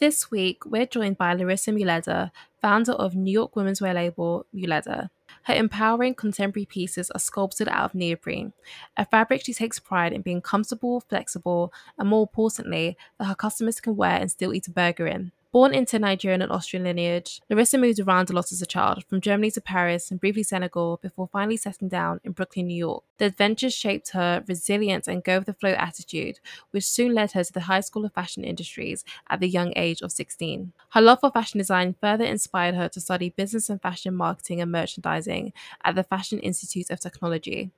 This week, we're joined by Larissa Muehleder, founder of New York women's wear label Muehleder. Her empowering contemporary pieces are sculpted out of neoprene, a fabric she takes pride in being comfortable, flexible, and more importantly, that her customers can wear and still eat a burger in. Born into Nigerian and Austrian lineage, Larissa moved around a lot as a child, from Germany to Paris and briefly Senegal, before finally settling down in Brooklyn, New York. The adventures shaped her resilience and go with the flow attitude, which soon led her to the High School of Fashion Industries at the young age of 16. Her love for fashion design further inspired her to study business and fashion marketing and merchandising at the Fashion Institute of Technology.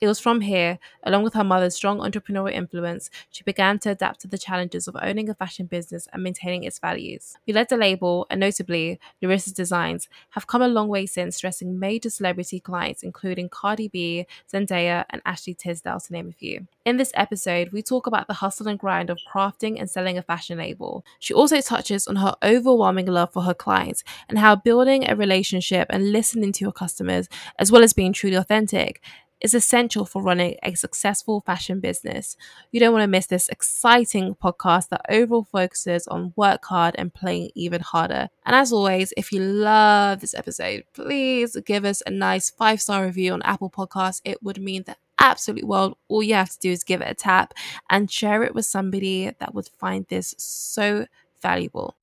It was from here, along with her mother's strong entrepreneurial influence, she began to adapt to the challenges of owning a fashion business and maintaining its values. Muehleder the label, and notably, Larissa's designs, have come a long way since dressing major celebrity clients including Cardi B, Zendaya, and Ashley Tisdale, to name a few. In this episode, we talk about the hustle and grind of crafting and selling a fashion label. She also touches on her overwhelming love for her clients and how building a relationship and listening to your customers, as well as being truly authentic, is essential for running a successful fashion business. You don't want to miss this exciting podcast that overall focuses on work hard and playing even harder. And as always, if you love this episode, please give us a nice five star review on Apple Podcasts. It would mean the absolute world. All you have to do is give it a tap and share it with somebody that would find this so valuable.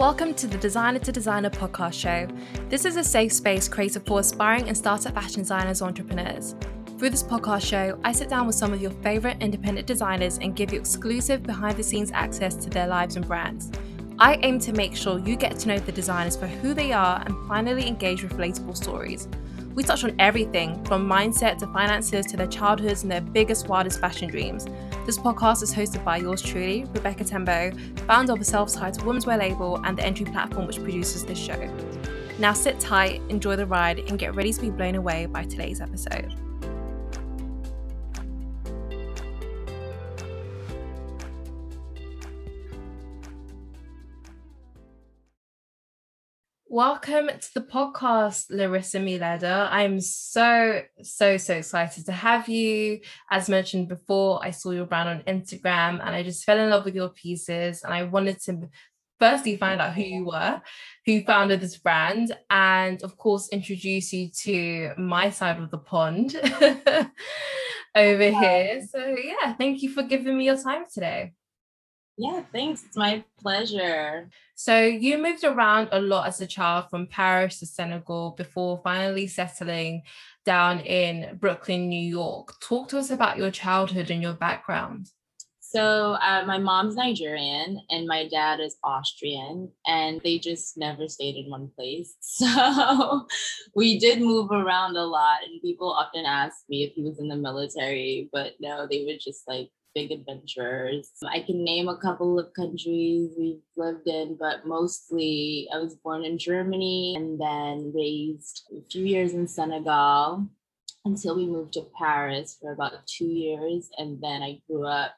Welcome to the Designer to Designer podcast show. This is a safe space created for aspiring and startup fashion designers entrepreneurs. Through this podcast show, I sit down with some of your favorite independent designers and give you exclusive behind the scenes access to their lives and brands. I aim to make sure you get to know the designers for who they are and finally engage with relatable stories. We touch on everything from mindset to finances to their childhoods and their biggest, wildest fashion dreams. This podcast is hosted by yours truly, Rebecca Tembo, founder of a self titled women's wear label and the entry platform which produces this show. Now sit tight, enjoy the ride, and get ready to be blown away by today's episode. Welcome to the podcast, Larissa Muehleder. I'm so, so, so excited to have you. As mentioned before, I saw your brand on Instagram and I just fell in love with your pieces. And I wanted to firstly find out who you were, who founded this brand, and of course, introduce you to my side of the pond over here. So, yeah, thank you for giving me your time today. Yeah, thanks. It's my pleasure. So you moved around a lot as a child from Paris to Senegal before finally settling down in Brooklyn, New York. Talk to us about your childhood and your background. So uh, my mom's Nigerian and my dad is Austrian, and they just never stayed in one place. So we did move around a lot, and people often ask me if he was in the military, but no, they would just like big adventures. I can name a couple of countries we've lived in, but mostly I was born in Germany and then raised a few years in Senegal until we moved to Paris for about two years. And then I grew up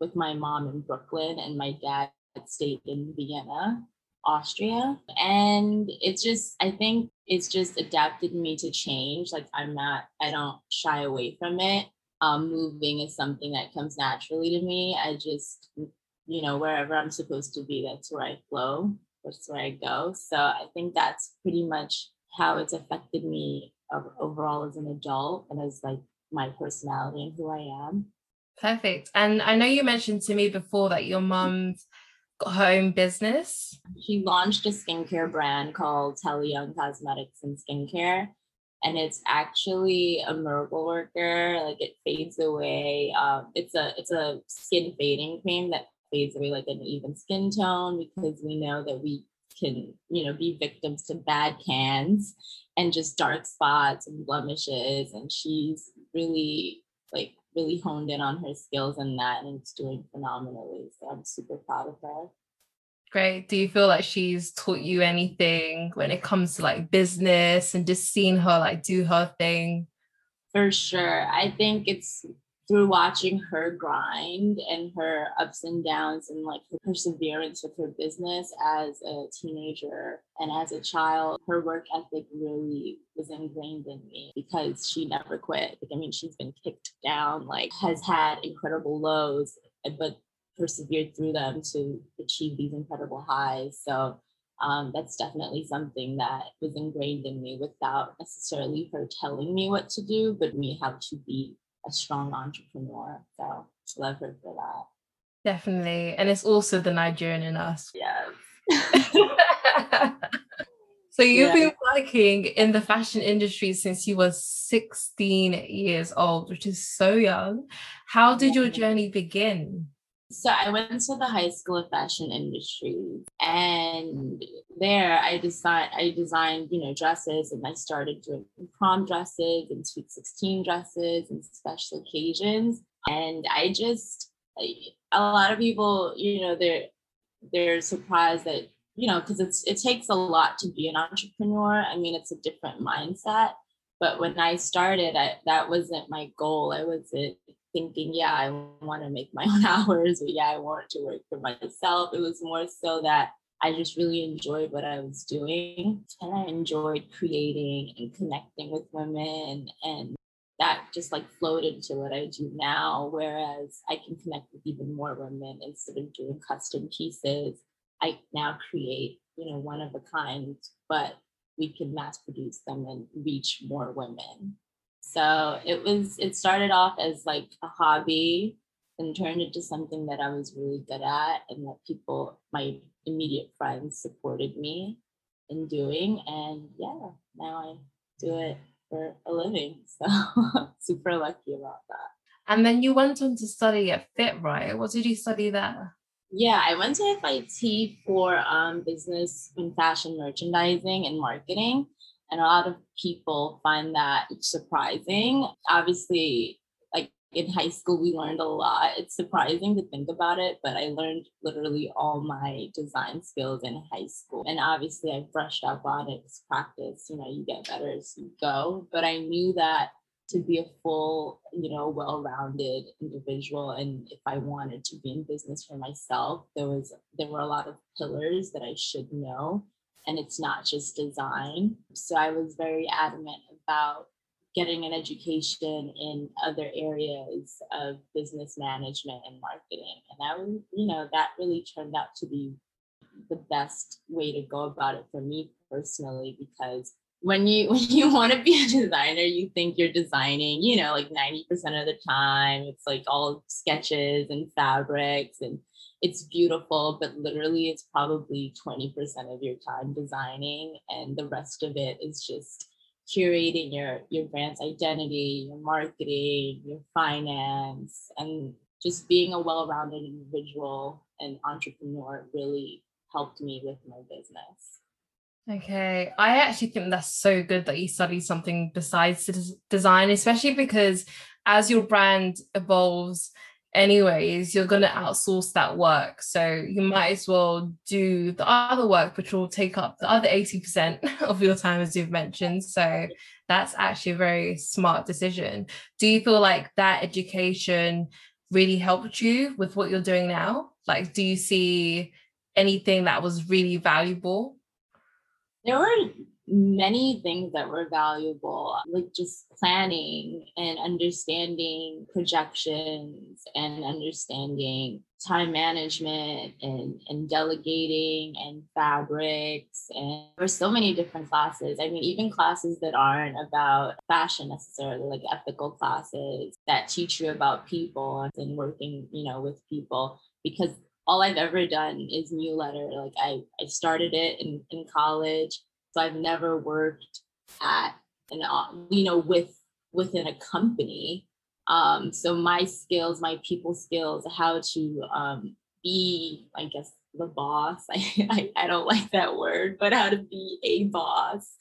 with my mom in Brooklyn and my dad stayed in Vienna. Austria. And it's just, I think it's just adapted me to change. Like I'm not, I don't shy away from it um, moving is something that comes naturally to me. I just, you know, wherever I'm supposed to be, that's where I flow, that's where I go. So I think that's pretty much how it's affected me overall as an adult and as like my personality and who I am. Perfect. And I know you mentioned to me before that your mom's own business. She launched a skincare brand called Telly Young Cosmetics and Skincare and it's actually a miracle worker. Like it fades away. Um, it's a it's a skin fading cream that fades away like an even skin tone because we know that we can you know be victims to bad cans and just dark spots and blemishes and she's really like really honed in on her skills in that and it's doing phenomenally so i'm super proud of her Great. Do you feel like she's taught you anything when it comes to like business and just seeing her like do her thing? For sure. I think it's through watching her grind and her ups and downs and like her perseverance with her business as a teenager and as a child, her work ethic really was ingrained in me because she never quit. Like, I mean, she's been kicked down, like has had incredible lows but persevered through them to achieve these incredible highs. So um, that's definitely something that was ingrained in me without necessarily her telling me what to do, but me how to be a strong entrepreneur. So love her for that. Definitely. And it's also the Nigerian in us. Yes. so you've yeah. been working in the fashion industry since you were 16 years old, which is so young. How did your journey begin? So I went to the High School of Fashion Industry and there I designed I designed, you know, dresses and I started doing prom dresses and sweet 16 dresses and special occasions. And I just a lot of people, you know, they're they're surprised that, you know, because it's it takes a lot to be an entrepreneur. I mean, it's a different mindset. But when I started, I, that wasn't my goal. I wasn't thinking, yeah, I want to make my own hours, or yeah, I want to work for myself. It was more so that I just really enjoyed what I was doing. And I enjoyed creating and connecting with women. And that just like flowed into what I do now. Whereas I can connect with even more women instead of doing custom pieces. I now create, you know, one of a kind, but we can mass produce them and reach more women. So it was, it started off as like a hobby and turned into something that I was really good at and that people, my immediate friends supported me in doing. And yeah, now I do it for a living. So super lucky about that. And then you went on to study at FIT, right? What did you study there? Yeah, I went to FIT for um, business and fashion merchandising and marketing. And a lot of people find that surprising. Obviously, like in high school, we learned a lot. It's surprising to think about it, but I learned literally all my design skills in high school. And obviously, I brushed up on it, practice. You know, you get better as you go. But I knew that to be a full, you know, well-rounded individual. And if I wanted to be in business for myself, there was there were a lot of pillars that I should know and it's not just design. So I was very adamant about getting an education in other areas of business management and marketing. And I was, you know, that really turned out to be the best way to go about it for me personally because when you when you want to be a designer you think you're designing you know like 90% of the time it's like all sketches and fabrics and it's beautiful, but literally it's probably 20% of your time designing and the rest of it is just curating your your brand's identity, your marketing, your finance, and just being a well-rounded individual and entrepreneur really helped me with my business. Okay, I actually think that's so good that you studied something besides design, especially because as your brand evolves anyways, you're going to outsource that work. So you might as well do the other work, which will take up the other 80% of your time, as you've mentioned. So that's actually a very smart decision. Do you feel like that education really helped you with what you're doing now? Like, do you see anything that was really valuable? There were many things that were valuable, like just planning and understanding projections and understanding time management and, and delegating and fabrics. And there's so many different classes. I mean, even classes that aren't about fashion necessarily, like ethical classes that teach you about people and working, you know, with people. Because all I've ever done is Muehleder. Like I, I started it in, in college so I've never worked at an, uh, you know, with within a company. Um, so my skills, my people skills, how to um, be, I guess, the boss. I, I, I, don't like that word, but how to be a boss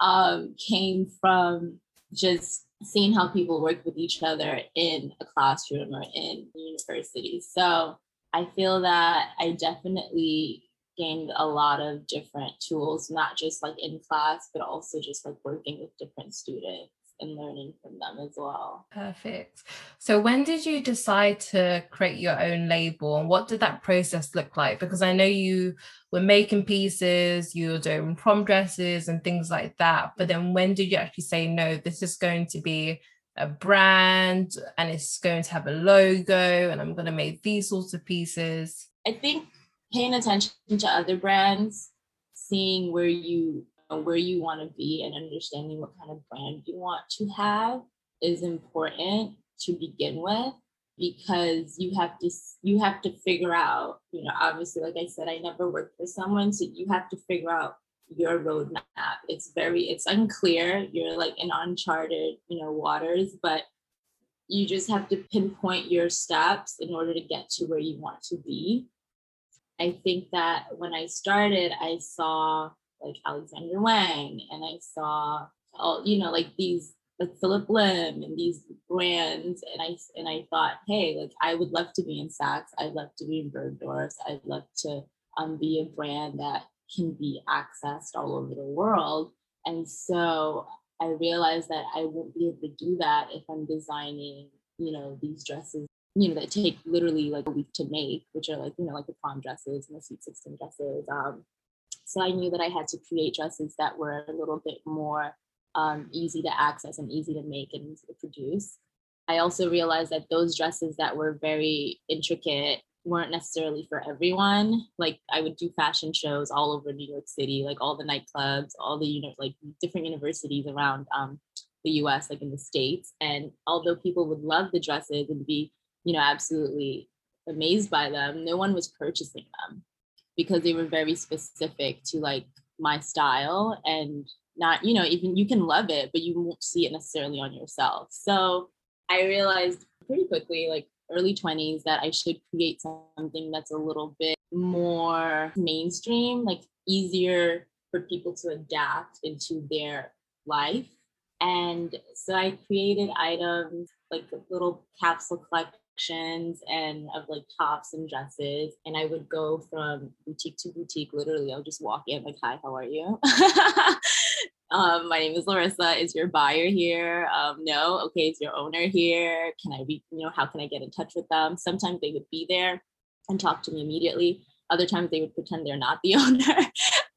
um, came from just seeing how people work with each other in a classroom or in university. So I feel that I definitely gained a lot of different tools, not just like in class, but also just like working with different students and learning from them as well. Perfect. So when did you decide to create your own label and what did that process look like? Because I know you were making pieces, you were doing prom dresses and things like that. But then when did you actually say, no, this is going to be a brand and it's going to have a logo and I'm going to make these sorts of pieces? I think paying attention to other brands, seeing where you uh, where you want to be and understanding what kind of brand you want to have is important to begin with because you have to you have to figure out you know obviously like i said i never worked for someone so you have to figure out your roadmap it's very it's unclear you're like in uncharted you know waters but you just have to pinpoint your steps in order to get to where you want to be i think that when i started i saw like alexander wang and i saw all you know like these like Phillip Lim and these brands. And I and I thought, hey, like I would love to be in Saks. I'd love to be in Bergdorf's. I'd love to um, be a brand that can be accessed all over the world. And so I realized that I won't be able to do that if I'm designing, you know, these dresses, you know, that take literally like a week to make, which are like, you know, like the prom dresses and the sweet 16 dresses. Um, so I knew that I had to create dresses that were a little bit more um, easy to access and easy to make and easy to produce. I also realized that those dresses that were very intricate weren't necessarily for everyone. Like I would do fashion shows all over New York City, like all the nightclubs, all the know like different universities around um, the U.S. like in the states. And although people would love the dresses and be you know absolutely amazed by them, no one was purchasing them because they were very specific to like my style and not you know even you can love it but you won't see it necessarily on yourself so i realized pretty quickly like early 20s that i should create something that's a little bit more mainstream like easier for people to adapt into their life. And so i created items like little capsule collections and of like tops and dresses. And i would go from boutique to boutique literally. I'll just walk in like hi how are you um, my name is Larissa. Is your buyer here? Um, no. Okay. Is your owner here? Can I be, you know, how can I get in touch with them? Sometimes they would be there and talk to me immediately. Other times they would pretend they're not the owner,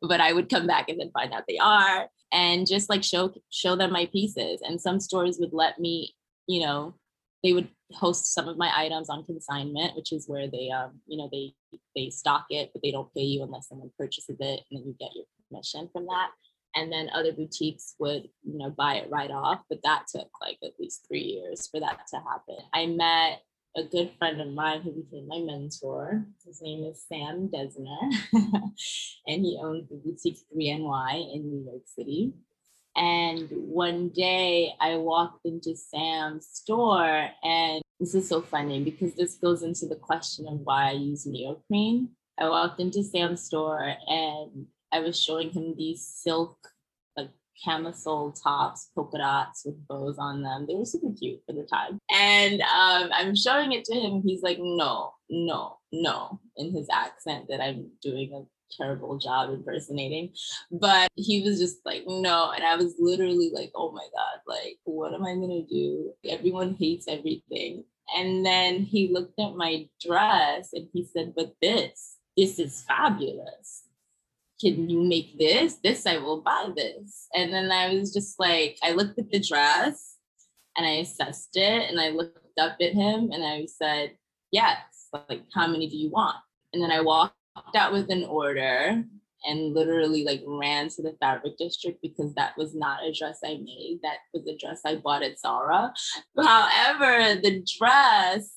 but I would come back and then find out they are and just like show show them my pieces. And some stores would let me, you know, they would host some of my items on consignment, which is where they um, you know, they they stock it, but they don't pay you unless someone purchases it and then you get your commission from that and then other boutiques would you know buy it right off but that took like at least three years for that to happen. I met a good friend of mine who became my mentor. His name is sam desner and he owns the boutique 3ny in new york city. And one day i walked into sam's store and this is so funny because this goes into the question of why i use neoprene. I walked into sam's store and I was showing him these silk like camisole tops, polka dots with bows on them. They were super cute for the time. And um, I'm showing it to him. He's like, no, no, no, in his accent that I'm doing a terrible job impersonating. But he was just like, no. And I was literally like, oh my God, like, what am I going to do? Everyone hates everything. And then he looked at my dress and he said, but this, this is fabulous can you make this? This I will buy this. And then I was just like, I looked at the dress and I assessed it and I looked up at him and I said, yes, like how many do you want? And then I walked out with an order and literally like ran to the fabric district because that was not a dress I made. That was a dress I bought at Zara. However, the dress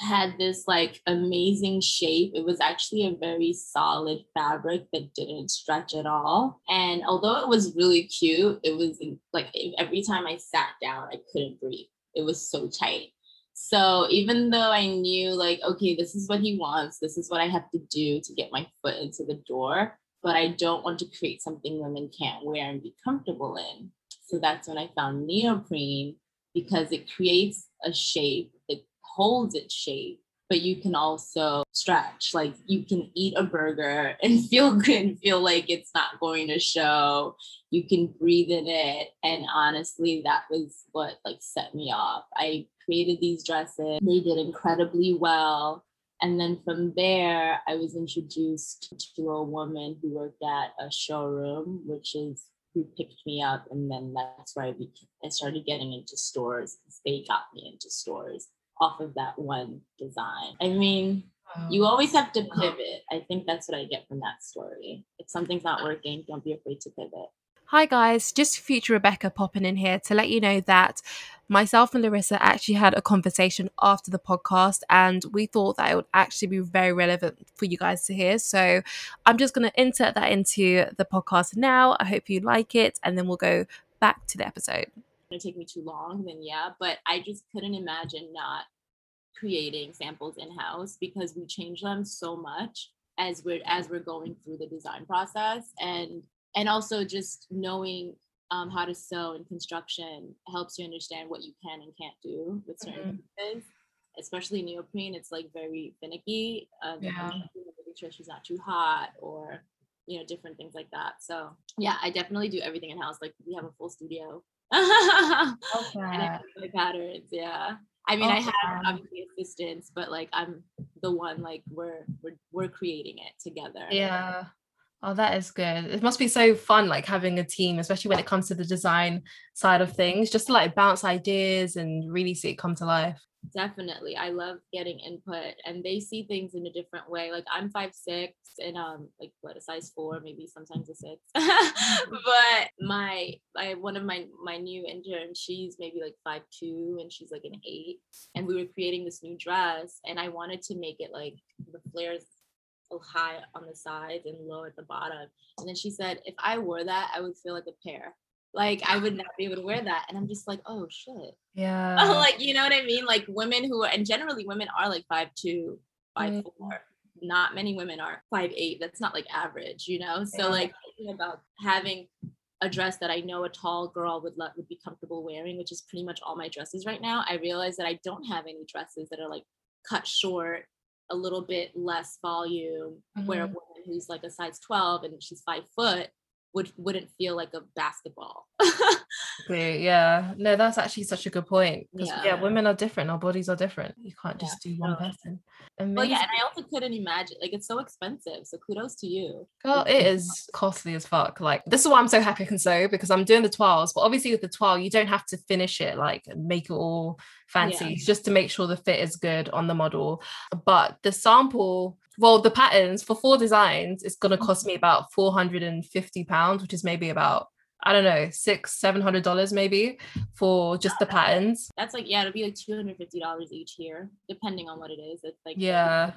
had this like amazing shape. It was actually a very solid fabric that didn't stretch at all. And although it was really cute, it was like every time I sat down, I couldn't breathe. It was so tight. So even though I knew like, okay, this is what he wants, this is what I have to do to get my foot into the door, but I don't want to create something women can't wear and be comfortable in. So that's when I found neoprene because it creates a shape holds its shape, but you can also stretch. Like you can eat a burger and feel good and feel like it's not going to show. You can breathe in it. And honestly, that was what like set me off. I created these dresses. They did incredibly well. And then from there, I was introduced to a woman who worked at a showroom, which is who picked me up, and then that's where I, became, I started getting into stores. Because they got me into stores off of that one design. I mean, you oh. always have to pivot. I think that's what I get from that story. If something's not working, don't be afraid to pivot. Hi guys, just future Rebecca popping in here to let you know that myself and Larissa actually had a conversation after the podcast and we thought that it would actually be very relevant for you guys to hear. So I'm just going to insert that into the podcast now. I hope you like it and then we'll go back to the episode. It take me too long, then yeah, but I just couldn't imagine not creating samples in house because we change them so much as we're as we're going through the design process and and also just knowing um, how to sew in construction helps you understand what you can and can't do with certain mm-hmm. pieces especially neoprene it's like very finicky um, yeah. making sure she's not too hot or you know different things like that so yeah i definitely do everything in house like we have a full studio. and I patterns yeah I mean, I have obviously assistants, but like I'm the one like we're we're we're creating it together. Yeah. Oh, that is good. It must be so fun, like having a team, especially when it comes to the design side of things, just to like bounce ideas and really see it come to life. Definitely. I love getting input and they see things in a different way. Like I'm five six and um like what a size four, maybe sometimes a six. but my I one of my my new interns, she's maybe like five two and she's like an eight. And we were creating this new dress and I wanted to make it like the flares so high on the sides and low at the bottom. And then she said, if I wore that, I would feel like a pear. Like I would not be able to wear that. And I'm just like, oh shit. Yeah. like, you know what I mean? Like women who are, and generally women are like five two, five mm. four. Not many women are five eight. That's not like average, you know? So yeah. like thinking about having a dress that I know a tall girl would love would be comfortable wearing, which is pretty much all my dresses right now. I realize that I don't have any dresses that are like cut short a little bit less volume mm-hmm. where a mm-hmm. woman who's like a size 12 and she's five foot would wouldn't feel like a basketball yeah no that's actually such a good point yeah. yeah. women are different our bodies are different you can't just yeah. do one person Amazing. Well, yeah, and I also couldn't imagine like it's so expensive. So kudos to you. Girl, it is costly as fuck. Like this is why I'm so happy I can sew because I'm doing the toiles, but obviously with the toile, you don't have to finish it like make it all fancy. Yeah. just to make sure the fit is good on the model. But the sample, well, the patterns for four designs, it's gonna cost me mm-hmm. about 450 pounds, which is maybe about I don't know, six, seven hundred dollars maybe for just the patterns. That's like yeah, it'll be like two hundred fifty dollars each here, depending on what it is. It's like yeah.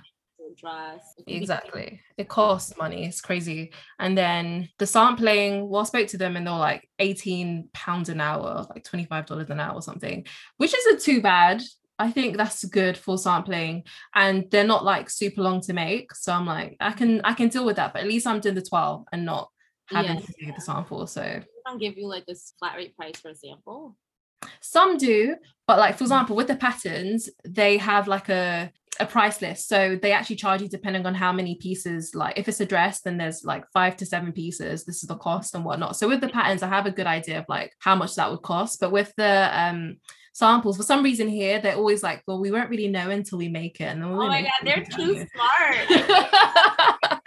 Dress. Exactly. It costs money. It's crazy. And then the sampling, well, I spoke to them and they're like 18 pounds an hour, like $25 an hour or something, which isn't too bad. I think that's good for sampling and they're not like super long to make. So I'm like, I can I can deal with that, but at least I'm doing the 12 and not having yes. to do the sample. So don't give you like this flat rate price for a sample? Some do, but like for example, with the patterns, they have like a a price list. So they actually charge you depending on how many pieces, like if it's a dress, then there's like five to seven pieces. This is the cost and whatnot. So with the patterns, I have a good idea of like how much that would cost. But with the um samples, for some reason here, they're always like, well, we won't really know until we make it. And oh my god, they're too smart.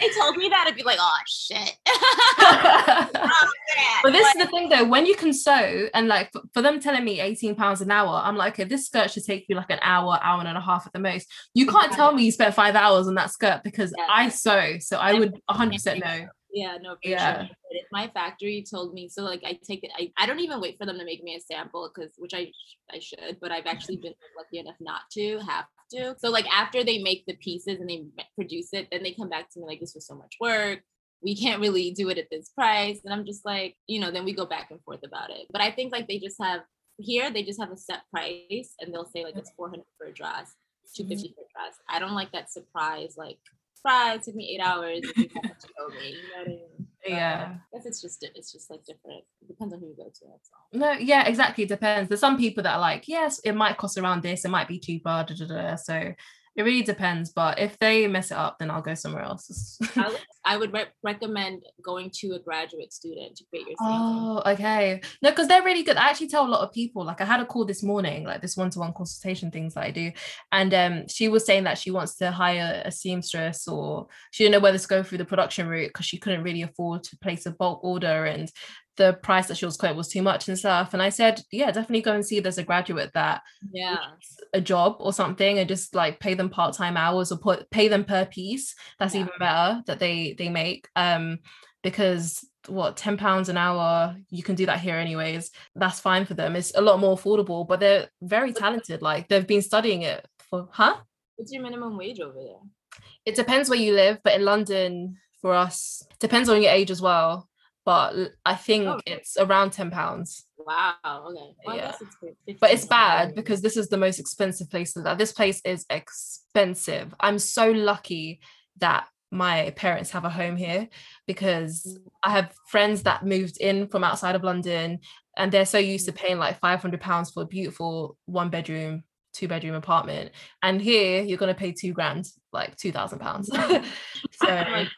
they told me that, I'd be like, oh shit. oh, but this like, is the thing though, when you can sew and like for, for them telling me 18 pounds an hour, I'm like, okay, this skirt should take you like an hour, hour and a half at the most. You can't tell me you spent five hours on that skirt because yeah. I sew. So I would 100% know. Yeah, no, yeah. Sure. My factory told me so. Like, I take it. I, I don't even wait for them to make me a sample because which I I should, but I've actually been lucky enough not to have to. So like after they make the pieces and they produce it, then they come back to me like this was so much work. We can't really do it at this price. And I'm just like, you know, then we go back and forth about it. But I think like they just have here, they just have a set price and they'll say like it's 400 for a dress, 250 mm-hmm. for a dress. I don't like that surprise, like, surprise, took me eight hours. you know what I mean? yeah I guess it's just it's just like different it depends on who you go to that's all no yeah exactly it depends there's some people that are like yes it might cost around this it might be cheaper da, da, da. so It really depends, but if they mess it up, then I'll go somewhere else. I would, I would re- recommend going to a graduate student to create your. Oh, okay. No, because they're really good. I actually tell a lot of people. Like I had a call this morning, like this one-to-one consultation things that I do, and um, she was saying that she wants to hire a seamstress, or she didn't know whether to go through the production route because she couldn't really afford to place a bulk order, and the price that she was quoting was too much and stuff. And I said, yeah, definitely go and see if there's a graduate that yeah a job or something and just like pay them part-time hours or put pay them per piece. That's yeah. even better that they they make. Um because what 10 pounds an hour you can do that here anyways that's fine for them it's a lot more affordable but they're very talented like they've been studying it for huh what's your minimum wage over there it depends where you live but in london for us depends on your age as well but I think oh. it's around ten pounds. Wow. Okay. Well, yeah. But it's bad because this is the most expensive place that this place is expensive. I'm so lucky that my parents have a home here because mm. I have friends that moved in from outside of London and they're so used to mm. paying like 500 pounds for a beautiful one bedroom two bedroom apartment and here you're going to pay two grand like two thousand pounds. So like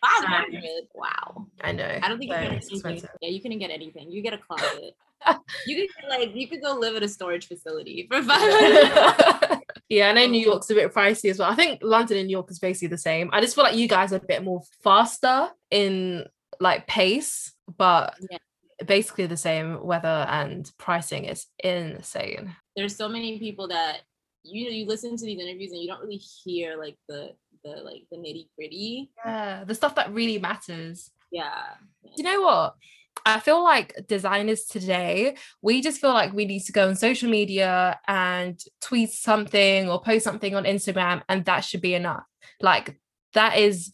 wow. I know i don't think so you can anything. yeah you couldn't get anything. You get a closet. You could like you could go live at a storage facility for five yeah i know new york's a bit pricey as well. I think london and new york is basically the same. I just feel like you guys are a bit more faster in like pace but yeah. basically the same weather and pricing is insane. There's so many people that you know you listen to these interviews and you don't really hear like the the like the nitty gritty. Yeah, the stuff that really matters. Yeah. Do you know what? I feel like designers today, we just feel like we need to go on social media and tweet something or post something on Instagram, and that should be enough. Like, that is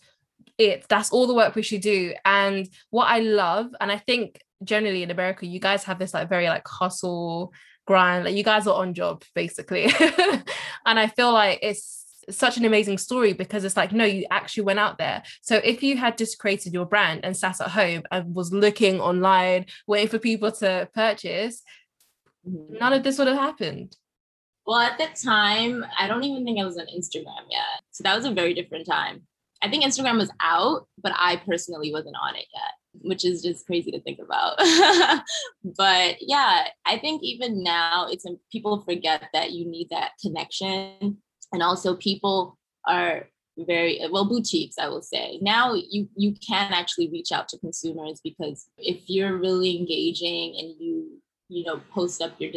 it. That's all the work we should do. And what I love, and I think generally in America, you guys have this like very like hustle grind like you guys are on job basically. And i feel like it's such an amazing story because it's like no you actually went out there. So if you had just created your brand and sat at home and was looking online waiting for people to purchase mm-hmm. none of this would have happened. Well at the time i don't even think i was on instagram yet. So that was a very different time. I think instagram was out but i personally wasn't on it yet which is just crazy to think about. but yeah, I think even now it's people forget that you need that connection. And also people are very well boutiques i will say. Now you you can actually reach out to consumers because if you're really engaging and you you know post up your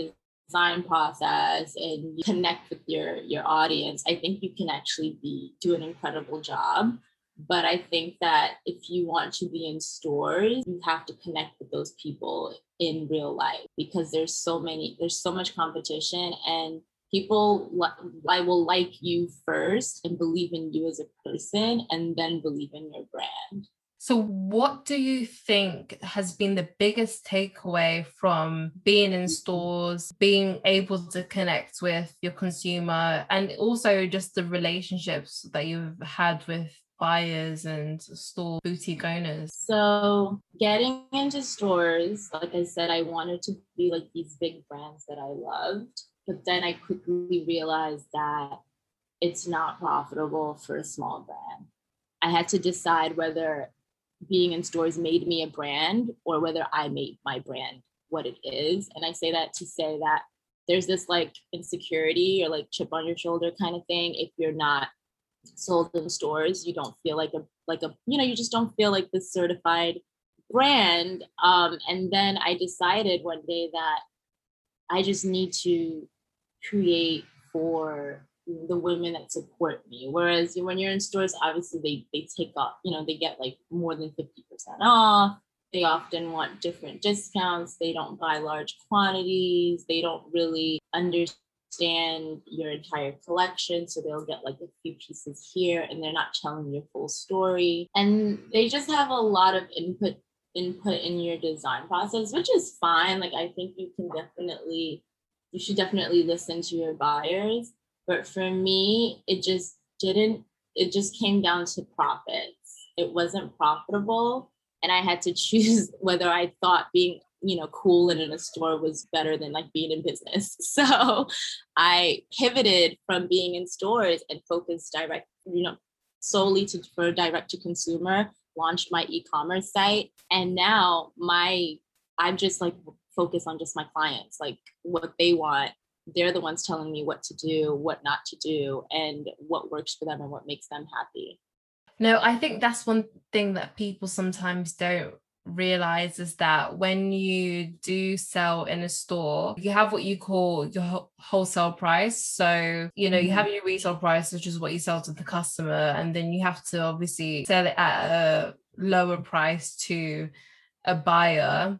design process and connect with your your audience i think you can actually be do an incredible job but I think that if you want to be in stores, you have to connect with those people in real life because there's so many, there's so much competition and people like I will like you first and believe in you as a person and then believe in your brand. So, what do you think has been the biggest takeaway from being in mm-hmm. stores, being able to connect with your consumer, and also just the relationships that you've had with buyers and store boutique owners? So, getting into stores, like I said, I wanted to be like these big brands that I loved. But then I quickly realized that it's not profitable for a small brand. I had to decide whether being in stores made me a brand or whether I made my brand what it is. And I say that to say that there's this like insecurity or like chip on your shoulder kind of thing if you're not sold in stores you don't feel like a like a you know you just don't feel like this certified brand um and then i decided one day that i just need to create for the women that support me. Whereas when you're in stores obviously they they take off you know they get like more than 50% off. They often want different discounts. They don't buy large quantities. They don't really understand understand your entire collection. So they'll get like a few pieces here and they're not telling your full story. And they just have a lot of input input in your design process, which is fine. Like I think you can definitely you should definitely listen to your buyers. But for me, it just didn't it just came down to profits. It wasn't profitable and I had to choose whether I thought being you know, cool and in a store was better than like being in business. So I pivoted from being in stores and focused direct, you know, solely to for direct to consumer, launched my e-commerce site. And now my I'm just like focused on just my clients, like what they want. They're the ones telling me what to do, what not to do, and what works for them and what makes them happy. No, I think that's one thing that people sometimes don't realize is that when you do sell in a store, you have what you call your wholesale price. So, you know, mm-hmm. you have your retail price, which is what you sell to the customer, and then you have to obviously sell it at a lower price to a buyer.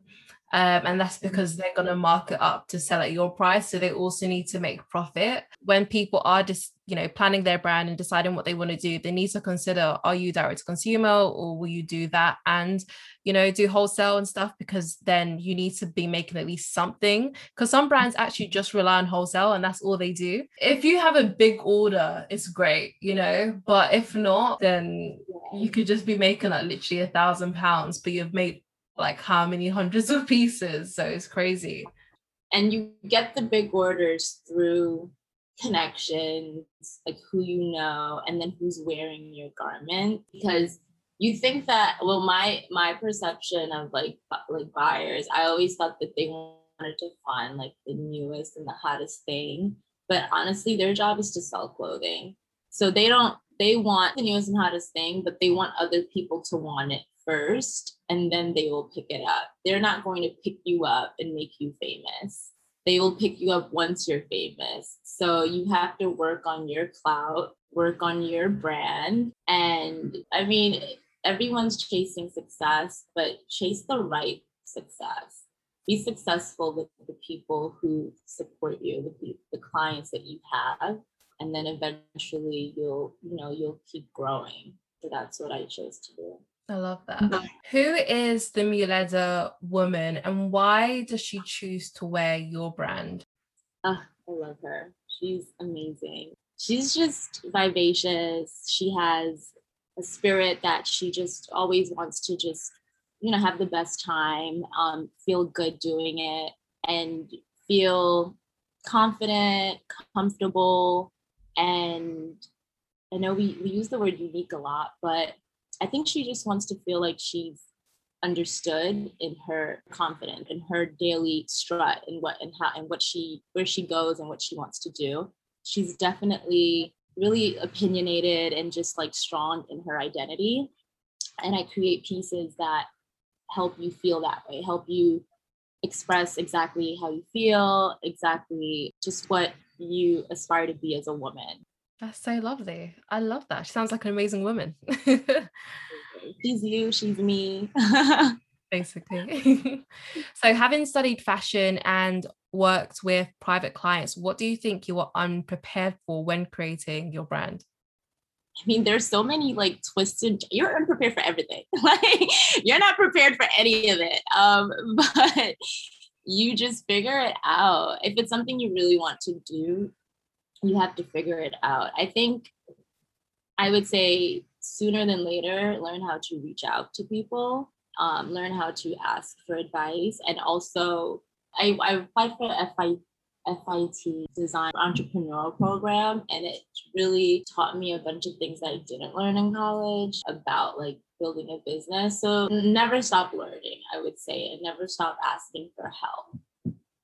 Um, and that's mm-hmm. because they're going to mark it up to sell at your price. So they also need to make profit. When people are just, you know, planning their brand and deciding what they want to do, they need to consider are you direct to consumer or will you do that and, you know, do wholesale and stuff? Because then you need to be making at least something. Because some brands actually just rely on wholesale and that's all they do. If you have a big order, it's great, you know, but if not, then you could just be making like literally a thousand pounds, but you've made like how many hundreds of pieces. So it's crazy. And you get the big orders through connections, like who you know, and then who's wearing your garment. Because you think that, well, my my perception of like like buyers, I always thought that they wanted to find like the newest and the hottest thing. But honestly, their job is to sell clothing. So they don't they want the newest and hottest thing, but they want other people to want it first and then they will pick it up. They're not going to pick you up and make you famous. They will pick you up once you're famous. So you have to work on your clout, work on your brand. And I mean, everyone's chasing success, but chase the right success. Be successful with the people who support you, the, the clients that you have, and then eventually you'll, you know, you'll keep growing. So that's what I chose to do. I love that. Who is the Muehleder woman and why does she choose to wear your brand? Oh, I love her. She's amazing. She's just vivacious. She has a spirit that she just always wants to just, you know, have the best time, um, feel good doing it, and feel confident, comfortable. And I know we, we use the word unique a lot, but I think she just wants to feel like she's understood in her confidence in her daily strut and what and how and what she where she goes and what she wants to do. She's definitely really opinionated and just like strong in her identity. And I create pieces that help you feel that way, help you express exactly how you feel, exactly just what you aspire to be as a woman. That's so lovely. I love that. She sounds like an amazing woman. she's you, she's me. Basically. so, having studied fashion and worked with private clients, what do you think you were unprepared for when creating your brand? I mean, there's so many like twisted. You're unprepared for everything. like you're not prepared for any of it. Um, but you just figure it out. If it's something you really want to do, you have to figure it out. I think I would say sooner than later, learn how to reach out to people, um, learn how to ask for advice. And also, I, I applied for FI, FIT design entrepreneurial program, and it really taught me a bunch of things that I didn't learn in college about like building a business. So never stop learning, I would say, and never stop asking for help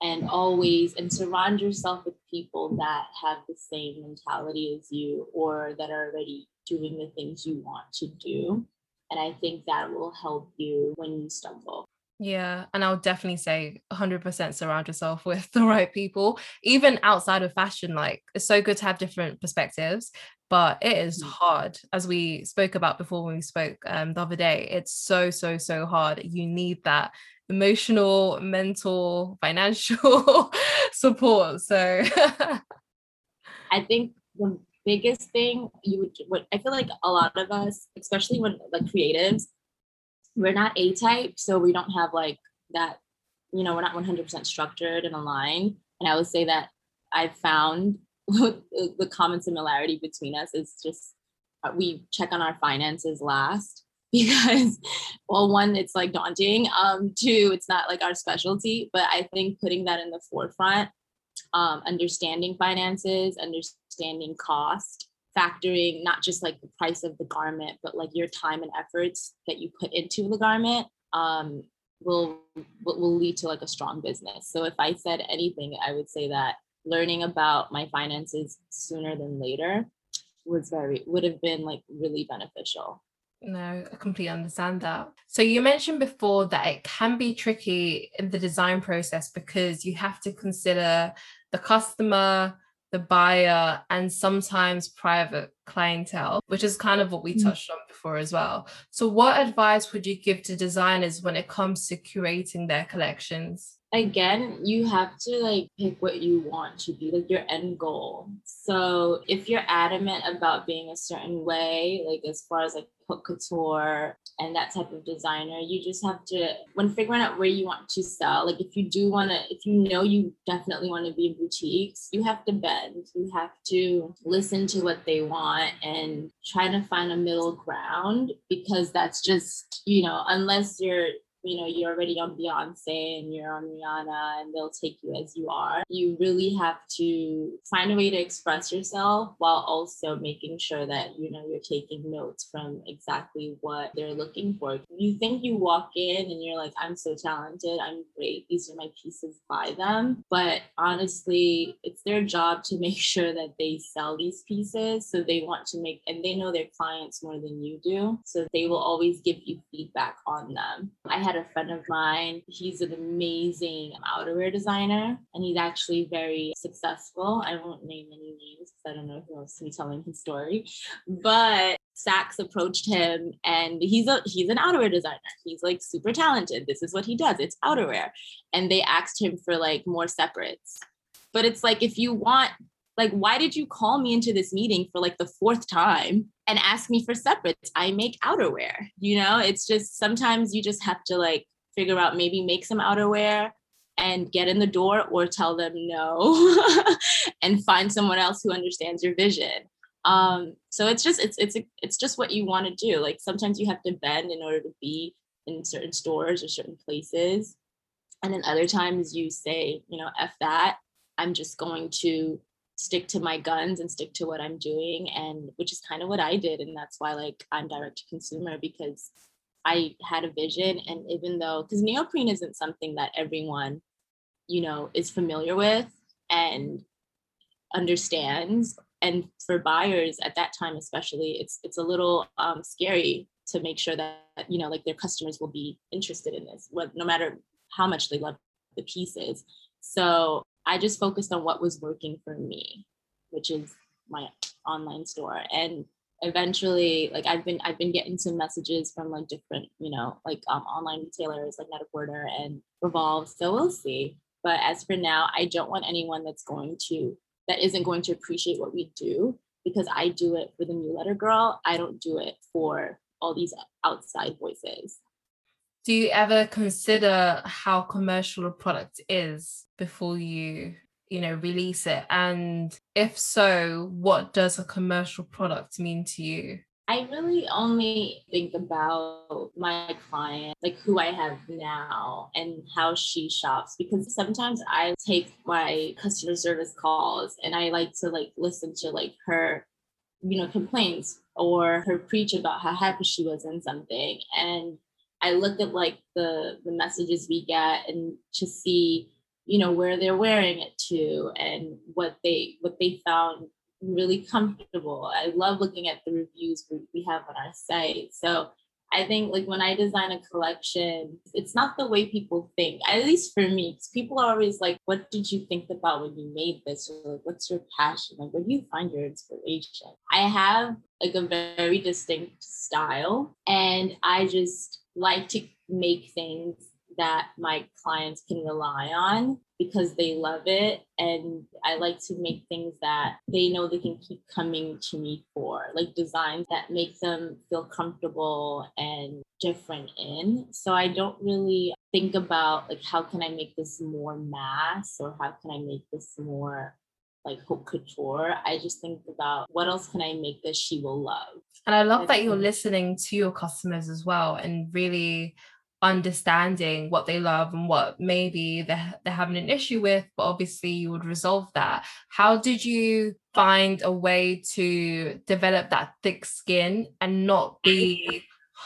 and always and surround yourself with people that have the same mentality as you or that are already doing the things you want to do and i think that will help you when you stumble yeah, and I'll definitely say 100% surround yourself with the right people, even outside of fashion. Like, it's so good to have different perspectives, but it is mm. hard, as we spoke about before when we spoke um, the other day. It's so, so, so hard. You need that emotional, mental, financial support. So I think the biggest thing you would what I feel like a lot of us, especially when like creatives, we're not A type, so we don't have like that, you know, we're not 100% structured and aligned. And I would say that I've found the common similarity between us is just uh, we check on our finances last because well one it's like daunting. Um two it's not like our specialty but i think putting that in the forefront um, understanding finances understanding cost factoring not just like the price of the garment but like your time and efforts that you put into the garment um, will will lead to like a strong business. So if i said anything i would say that learning about my finances sooner than later was very would have been like really beneficial no, I completely understand that. So you mentioned before that it can be tricky in the design process because you have to consider the customer, the buyer, and sometimes private clientele, which is kind of what we mm. touched on before as well. So what advice would you give to designers when it comes to curating their collections? Again you have to like pick what you want to be like your end goal. So if you're adamant about being a certain way like as far as like haute couture and that type of designer you just have to when figuring out where you want to sell like if you do want to if you know you definitely want to be in boutiques you have to bend. You have to listen to what they want and try to find a middle ground because that's just you know unless you're you know, you're already on Beyonce and you're on Rihanna and they'll take you as you are. You really have to find a way to express yourself while also making sure that, you know, you're taking notes from exactly what they're looking for. You think you walk in and you're like, I'm so talented, I'm great, these are my pieces, buy them. But honestly, it's their job to make sure that they sell these pieces. So they want to make, and they know their clients more than you do. So they will always give you feedback on them. I had had a friend of mine. He's an amazing outerwear designer and he's actually very successful. I won't name any names because I don't know who else to be telling his story. But Saks approached him and he's a he's an outerwear designer. He's like super talented. This is what he does. It's outerwear. And they asked him for like more separates. But it's like if you want like why did you call me into this meeting for like the fourth time and ask me for separates? I make outerwear you know? It's just sometimes you just have to like figure out maybe make some outerwear and get in the door or tell them no and find someone else who understands your vision. Um so it's just it's it's it's just what you want to do. Like sometimes you have to bend in order to be in certain stores or certain places. And then other times you say you know f that. I'm just going to stick to my guns and stick to what I'm doing and which is kind of what I did and that's why like I'm direct to consumer because I had a vision and even though cuz neoprene isn't something that everyone you know is familiar with and understands and for buyers at that time especially it's it's a little um, scary to make sure that you know like their customers will be interested in this what no matter how much they love the pieces. So I just focused on what was working for me, which is my online store. And eventually, like I've been I've been getting some messages from like different, you know, like um, online retailers like Net-a-Porter and Revolve. So we'll see. But as for now, I don't want anyone that's going to that isn't going to appreciate what we do because I do it for the Muehleder Girl. I don't do it for all these outside voices do you ever consider how commercial a product is before you you know release it and if so what does a commercial product mean to you I really only think about my client, like who I have now and how she shops because sometimes I take my customer service calls and I like to like listen to like her, you know, complaints or her preach about how happy she was in something. And I look at like the the messages we get and to see, you know, where they're wearing it to and what they what they found really comfortable. I love looking at the reviews we have on our site. So I think like when I design a collection, it's not the way people think, at least for me, people are always like, what did you think about when you made this? Or like, what's your passion? Like, where do you find your inspiration? I have like a very distinct style and I just like to make things that my clients can rely on because they love it and i like to make things that they know they can keep coming to me for like designs that make them feel comfortable and different in so i don't really think about like how can i make this more mass or how can i make this more like haute couture. I just think about what else can I make that she will love. And I love that you're listening to your customers as well and really understanding what they love and what maybe they're, they're having an issue with, but obviously you would resolve that. How did you find a way to develop that thick skin and not be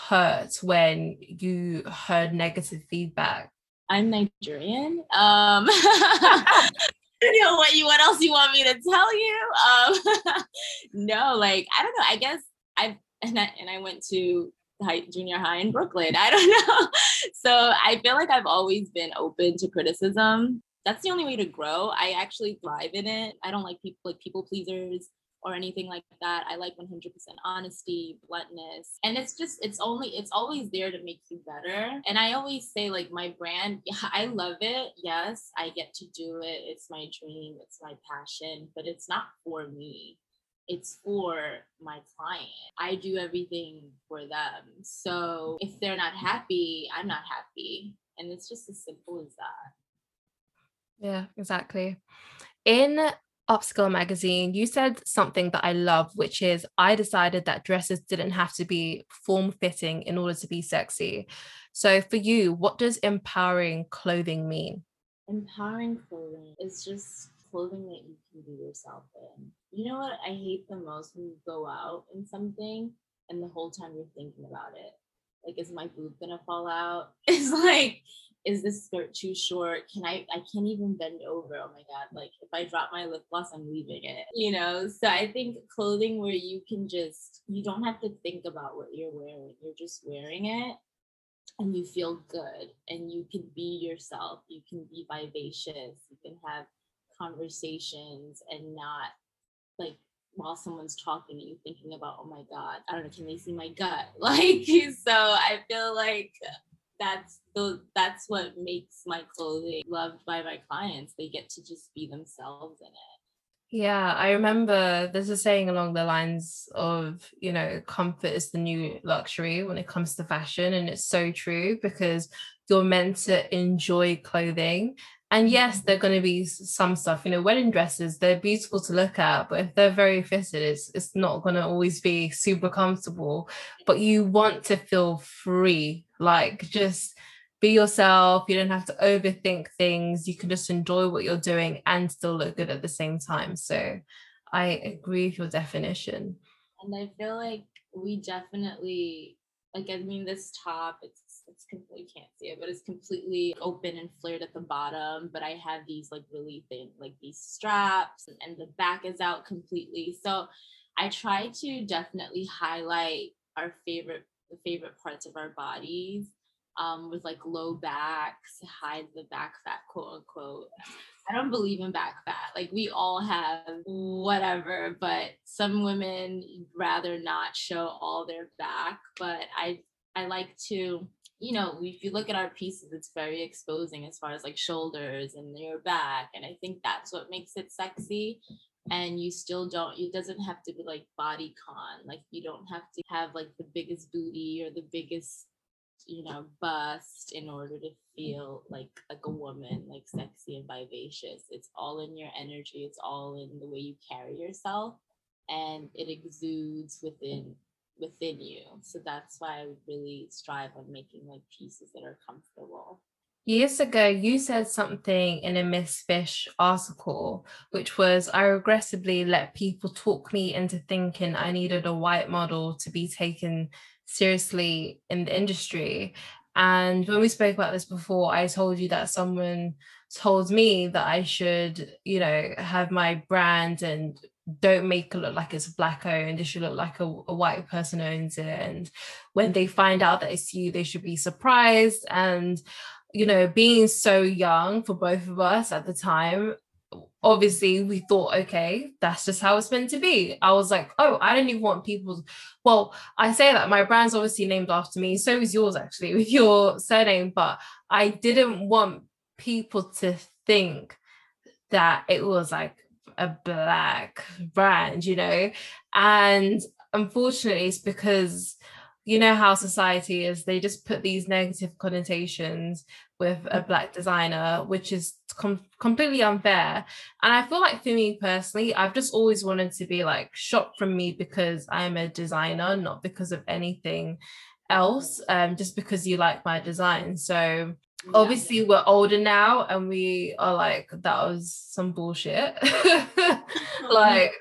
hurt when you heard negative feedback? I'm Nigerian. Um, you know what you what else you want me to tell you? Um, no, like I don't know. I guess I and I and I went to high, junior high in Brooklyn. I don't know. so I feel like I've always been open to criticism. That's the only way to grow. I actually thrive in it. I don't like people like people pleasers or anything like that. I like 100% honesty, bluntness. And it's just, it's only, it's always there to make you better. And I always say, like, my brand, yeah, I love it. Yes, I get to do it. It's my dream, it's my passion, but it's not for me. It's for my client. I do everything for them. So if they're not happy, I'm not happy. And it's just as simple as that. Yeah, exactly. In Upscale magazine, you said something that I love, which is I decided that dresses didn't have to be form fitting in order to be sexy. So, for you, what does empowering clothing mean? Empowering clothing is just clothing that you can be yourself in. You know what I hate the most when you go out in something and the whole time you're thinking about it? Like, is my boob gonna fall out? It's like, is this skirt too short? Can I I can't even bend over. Oh my god, like if I drop my lip gloss, I'm leaving it. You know? So I think clothing where you can just you don't have to think about what you're wearing. You're just wearing it and you feel good and you can be yourself. You can be vivacious. You can have conversations and not like while someone's talking and you thinking about, oh my God, I don't know, can they see my gut? Like, so I feel like that's the that's what makes my clothing loved by my clients. They get to just be themselves in it. Yeah, I remember there's a saying along the lines of, you know, comfort is the new luxury when it comes to fashion. And it's so true because you're meant to enjoy clothing and yes, they're going to be some stuff, you know, wedding dresses, they're beautiful to look at, but if they're very fitted, it's, it's not going to always be super comfortable. But you want to feel free, like just be yourself. You don't have to overthink things. You can just enjoy what you're doing and still look good at the same time. So I agree with your definition. And I feel like we definitely, like, I mean, this top, it's it's completely can't see it, but it's completely open and flared at the bottom. But I have these like really thin, like these straps, and the back is out completely. So I try to definitely highlight our favorite the favorite parts of our bodies um, with like low backs, hide the back fat, quote unquote. I don't believe in back fat. Like we all have whatever, but some women rather not show all their back. But I I like to you know, if you look at our pieces, it's very exposing as far as like shoulders and your back. And I think that's what makes it sexy. And you still don't, it doesn't have to be like body con. Like you don't have to have like the biggest booty or the biggest, you know, bust in order to feel like like a woman, like sexy and vivacious. It's all in your energy. It's all in the way you carry yourself. And it exudes within within you. So that's why I really strive on making like pieces that are comfortable. Years ago, you said something in a Miss Fish article, which was I regrettably let people talk me into thinking I needed a white model to be taken seriously in the industry. And when we spoke about this before, I told you that someone told me that I should, you know, have my brand and don't make it look like it's black owned. It should look like a, a, white person owns it. And when they find out that it's you, they should be surprised. And, you know, being so young for both of us at the time, obviously we thought, okay, that's just how it's meant to be. I was like, oh, I don't even want people. Well, I say that my brand's obviously named after me. So is yours actually with your surname. But I didn't want people to think that it was like a black brand, you know? And unfortunately, it's because you know how society is they just put these negative connotations with a mm. black designer which is com- completely unfair and i feel like for me personally i've just always wanted to be like shot from me because i'm a designer not because of anything else um just because you like my design so yeah. obviously we're older now and we are like that was some bullshit mm-hmm. like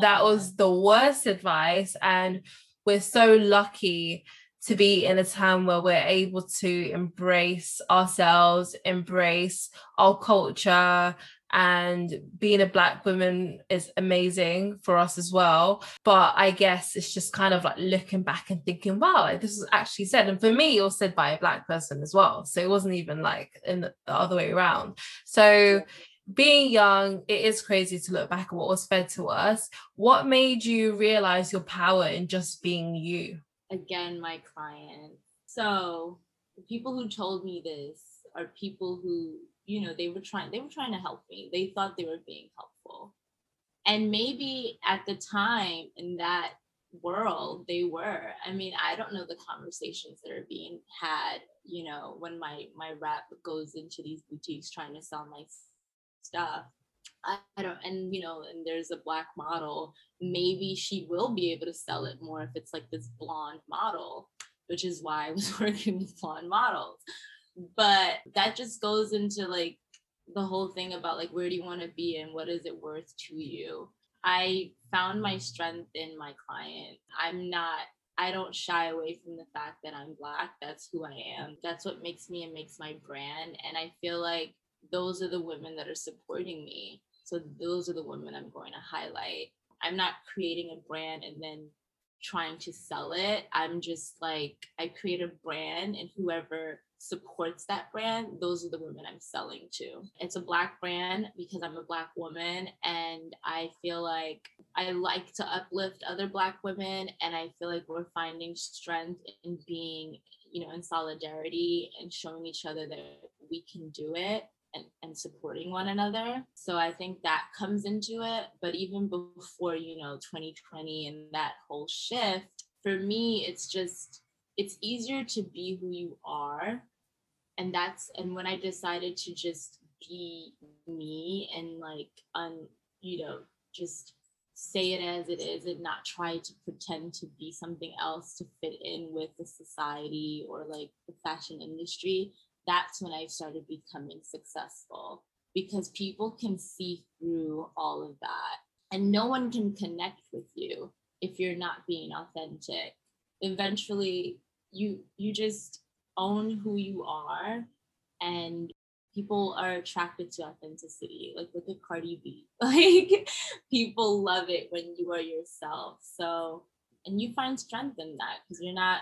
that was the worst advice and we're so lucky to be in a time where we're able to embrace ourselves, embrace our culture, and being a black woman is amazing for us as well but i guess it's just kind of like looking back and thinking wow like this was actually said and for me it was said by a black person as well so it wasn't even like in the other way around so being young, it is crazy to look back at what was fed to us. What made you realize your power in just being you? Again, my client. So the people who told me this are people who, you know, they were trying, they were trying to help me. They thought they were being helpful. And maybe at the time in that world they were i mean i don't know the conversations that are being had you know when my my rep goes into these boutiques trying to sell my stuff. I, I don't, and you know, and there's a black model. Maybe she will be able to sell it more if it's like this blonde model, which is why I was working with blonde models. But that just goes into like the whole thing about like where do you want to be and what is it worth to you. I found my strength in my client. I'm not I don't shy away from the fact that I'm black. That's who I am. That's what makes me and makes my brand. And I feel like those are the women that are supporting me. So those are the women I'm going to highlight. I'm not creating a brand and then trying to sell it. I'm just like, I create a brand and whoever supports that brand, those are the women I'm selling to. It's a Black brand because I'm a Black woman and I feel like I like to uplift other Black women and I feel like we're finding strength in being, you know, in solidarity and showing each other that we can do it and, and supporting one another. So I think that comes into it. But even before, you know, 2020 and that whole shift, for me, it's just, it's easier to be who you are. And that's, and when I decided to just be me and like, un, you know, just say it as it is and not try to pretend to be something else to fit in with the society or like the fashion industry that's when I started becoming successful because people can see through all of that. And no one can connect with you if you're not being authentic. Eventually, you you just own who you are and people are attracted to authenticity. Like look at Cardi B. Like people love it when you are yourself. So and you find strength in that because you're not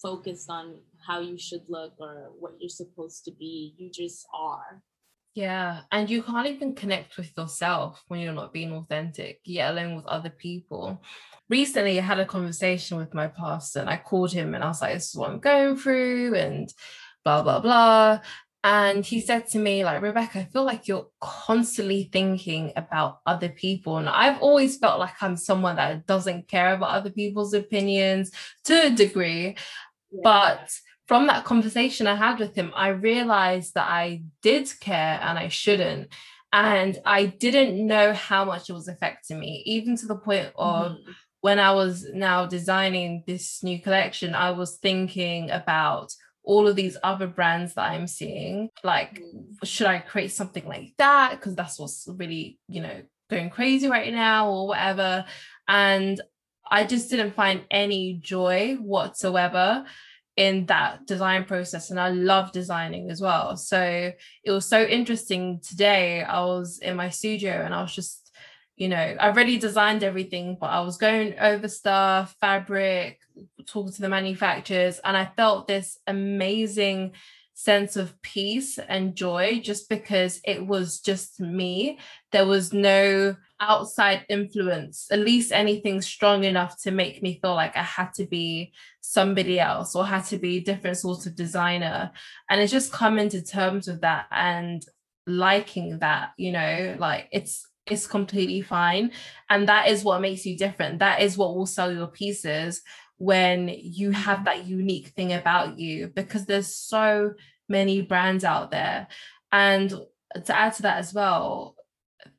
focused on how you should look or what you're supposed to be. You just are. Yeah. And you can't even connect with yourself when you're not being authentic, yet alone with other people. Recently, I had a conversation with my pastor and I called him and I was like, this is what I'm going through and blah, blah, blah. And he said to me, like, Rebecca, I feel like you're constantly thinking about other people. And I've always felt like I'm someone that doesn't care about other people's opinions to a degree. But from that conversation I had with him, I realized that I did care and I shouldn't. And I didn't know how much it was affecting me, even to the point of mm-hmm. when I was now designing this new collection, I was thinking about all of these other brands that I'm seeing. Like, mm-hmm. should I create something like that? Because that's what's really, you know, going crazy right now or whatever. And I just didn't find any joy whatsoever in that design process and I love designing as well. So it was so interesting today. I was in my studio and I was just, you know, I've already designed everything, but I was going over stuff, fabric, talking to the manufacturers, and I felt this amazing sense of peace and joy just because it was just me. There was no outside influence, at least anything strong enough to make me feel like I had to be somebody else or had to be a different sort of designer. And it's just coming to terms with that and liking that, you know, like it's it's completely fine. And that is what makes you different. That is what will sell your pieces when you have that unique thing about you because there's so many brands out there and to add to that as well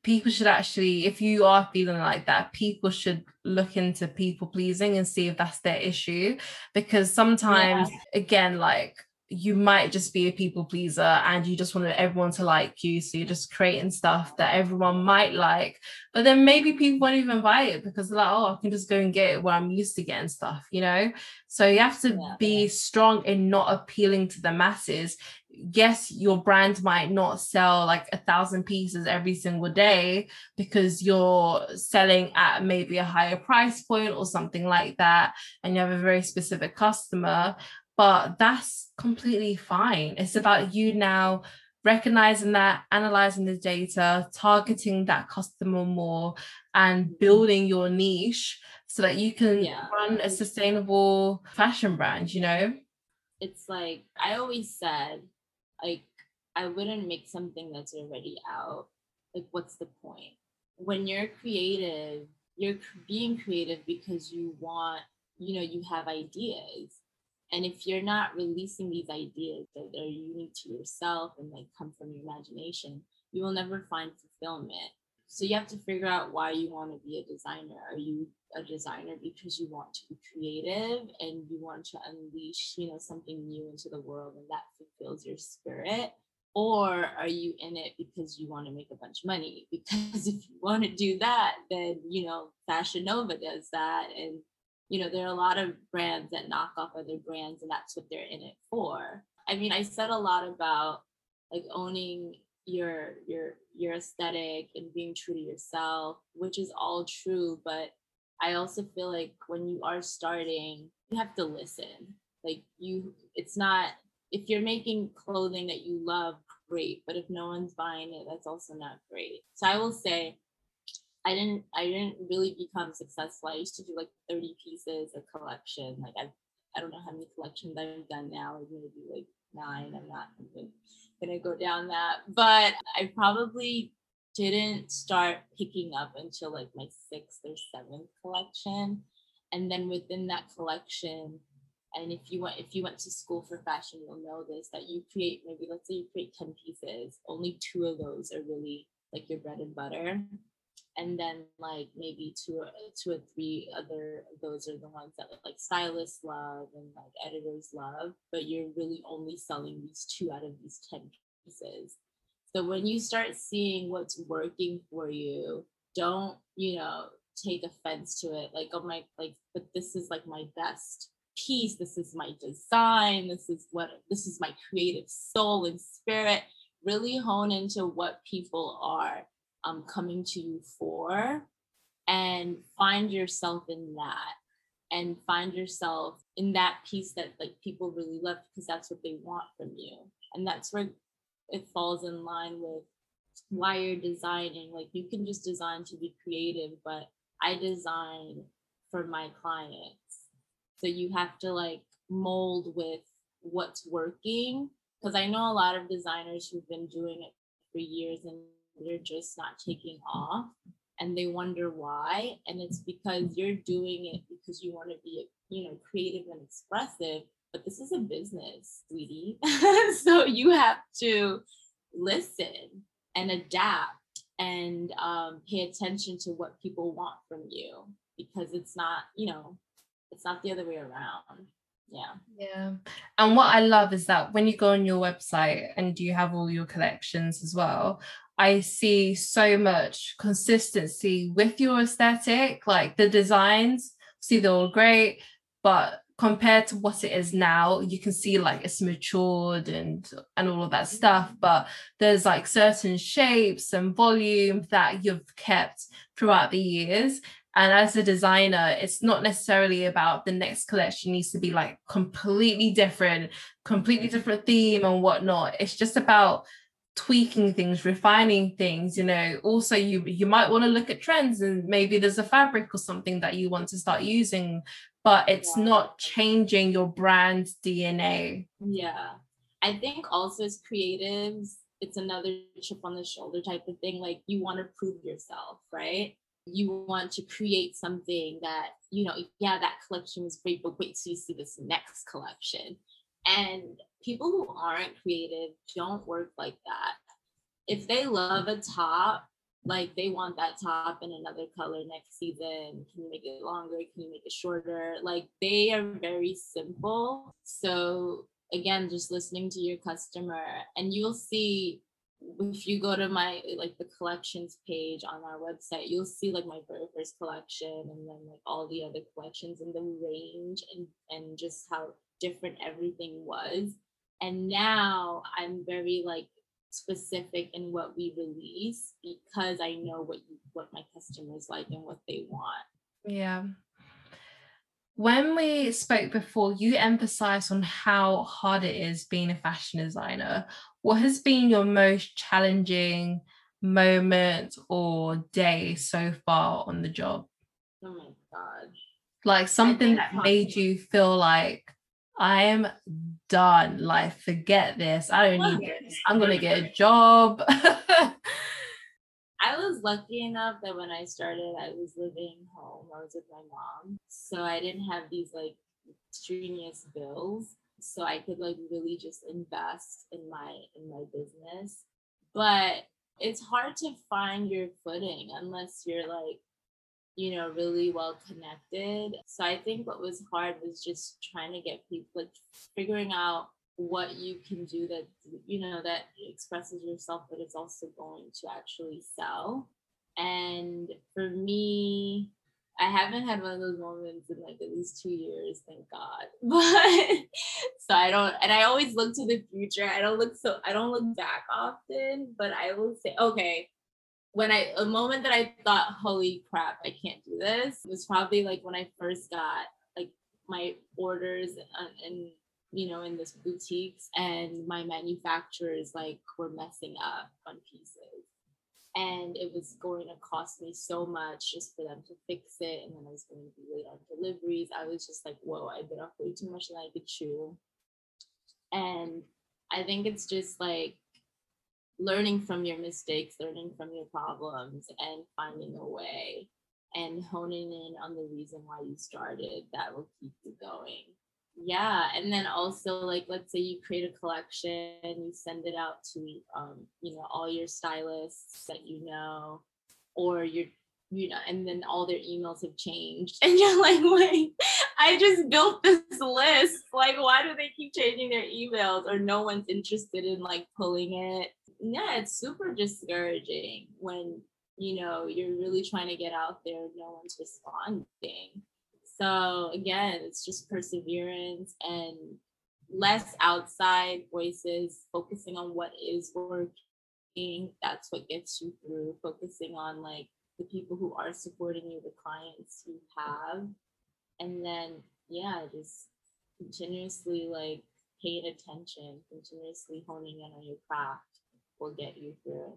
people should actually if you are feeling like that people should look into people pleasing and see if that's their issue because sometimes yeah. again like you might just be a people pleaser and you just want everyone to like you. So you're just creating stuff that everyone might like but then maybe people won't even buy it because they're like oh i can just go and get it where i'm used to getting stuff you know? So you have to yeah. be strong in not appealing to the masses. Yes your brand might not sell like a thousand pieces every single day because you're selling at maybe a higher price point or something like that and you have a very specific customer but that's completely fine. It's about you now recognizing that, analyzing the data, targeting that customer more, and mm-hmm. building your niche so that you can yeah. run a sustainable fashion brand, you know? It's like I always said, like, I wouldn't make something that's already out. Like, what's the point? When you're creative, you're being creative because you want, you know, you have ideas and if you're not releasing these ideas that are unique to yourself and like come from your imagination, you will never find fulfillment. So you have to figure out why you want to be a designer. Are you a designer because you want to be creative and you want to unleash, you know, something new into the world and that fulfills your spirit? Or are you in it because you want to make a bunch of money? Because if you want to do that, then you know, Fashion Nova does that and you know, there are a lot of brands that knock off other brands and that's what they're in it for. I mean, I said a lot about like owning your your your aesthetic and being true to yourself, which is all true, but I also feel like when you are starting, you have to listen. Like you it's not if you're making clothing that you love, great, but if no one's buying it, that's also not great. So I will say I didn't I didn't really become successful. I used to do like 30 pieces a collection. Like I I don't know how many collections I've done now, It's maybe like nine. I'm not even gonna go down that. But I probably didn't start picking up until like my sixth or seventh collection. And then within that collection, and if you went if you went to school for fashion, you'll know this that you create maybe let's say you create 10 pieces, only two of those are really like your bread and butter and then like maybe two or two or three other those are the ones that like stylists love and like editors love but you're really only selling these two out of these 10 pieces. So when you start seeing what's working for you don't you know take offense to it like oh my like but this is like my best piece this is my design this is what this is my creative soul and spirit. Really hone into what people are um, coming to you for and find yourself in that and find yourself in that piece that like people really love because that's what they want from you. And that's where it falls in line with why you're designing. Like you can just design to be creative but i design for my clients. So you have to like mold with what's working because i know a lot of designers who've been doing it for years and they're just not taking off and they wonder why. And it's because you're doing it because you want to be you know creative and expressive but this is a business sweetie. So you have to listen and adapt and um, pay attention to what people want from you because it's not you know it's not the other way around yeah yeah and what i love is that when you go on your website and you have all your collections as well I see so much consistency with your aesthetic, like the designs, see they're all great, but compared to what it is now, you can see like it's matured and and all of that mm-hmm. stuff. But there's like certain shapes and volume that you've kept throughout the years. And as a designer, it's not necessarily about the next collection needs to be like completely different, completely different theme and whatnot. It's just about tweaking things refining things you know also you you might want to look at trends and maybe there's a fabric or something that you want to start using but it's yeah. not changing your brand dna yeah i think also as creatives it's another chip on the shoulder type of thing like you want to prove yourself right you want to create something that, you know, yeah, that collection was great, but wait till you see this next collection. And people who aren't creative don't work like that. If they love a top, like they want that top in another color next season. Can you make it longer? Can you make it shorter? Like they are very simple. So again, just listening to your customer and you'll see if you go to my like the collections page on our website, you'll see like my very first collection and then like all the other collections and the range and and just how different everything was. And now I'm very like specific in what we release because I know what you, what my customers like and what they want. Yeah. When we spoke before, you emphasized on how hard it is being a fashion designer. What has been your most challenging moment or day so far on the job? Oh my god. Like something that made you feel like I am done. Like, forget this. I don't need this. I'm going to get a job. Lucky enough that when I started, I was living home. I was with my mom. So I didn't have these like extraneous bills. So I could like really just invest in my in my business. But it's hard to find your footing unless you're like you know, really well connected. So I think what was hard was just trying to get people like figuring out what you can do that you know that expresses yourself but it's also going to actually sell. And for me i haven't had one of those moments in like at least two years thank god. But so i don't and i always look to the future. I don't look so i don't look back often but i will say okay when I a moment that I thought, holy crap, I can't do this was probably like when I first got like my orders uh, and, and you know in this boutiques and my manufacturers like were messing up on pieces. And it was going to cost me so much just for them to fix it and then i was going to be late on deliveries. I was just like whoa i bit off way too much than i could chew. And i think it's just like learning from your mistakes, learning from your problems, and finding a way and honing in on the reason why you started that will keep you going. Yeah, and then also like let's say you create a collection, you send it out to um, you know all your stylists that you know, or your you know, and then all their emails have changed, and you're like, wait, I just built this list. Like, why do they keep changing their emails, or no one's interested in like pulling it? yeah, it's super discouraging when you know you're really trying to get out there, no one's responding. So again, it's just perseverance and less outside voices, focusing on what is working. That's what gets you through. Focusing on like the people who are supporting you, the clients you have, and then yeah, just continuously like paying attention, continuously honing in on your craft will get you through.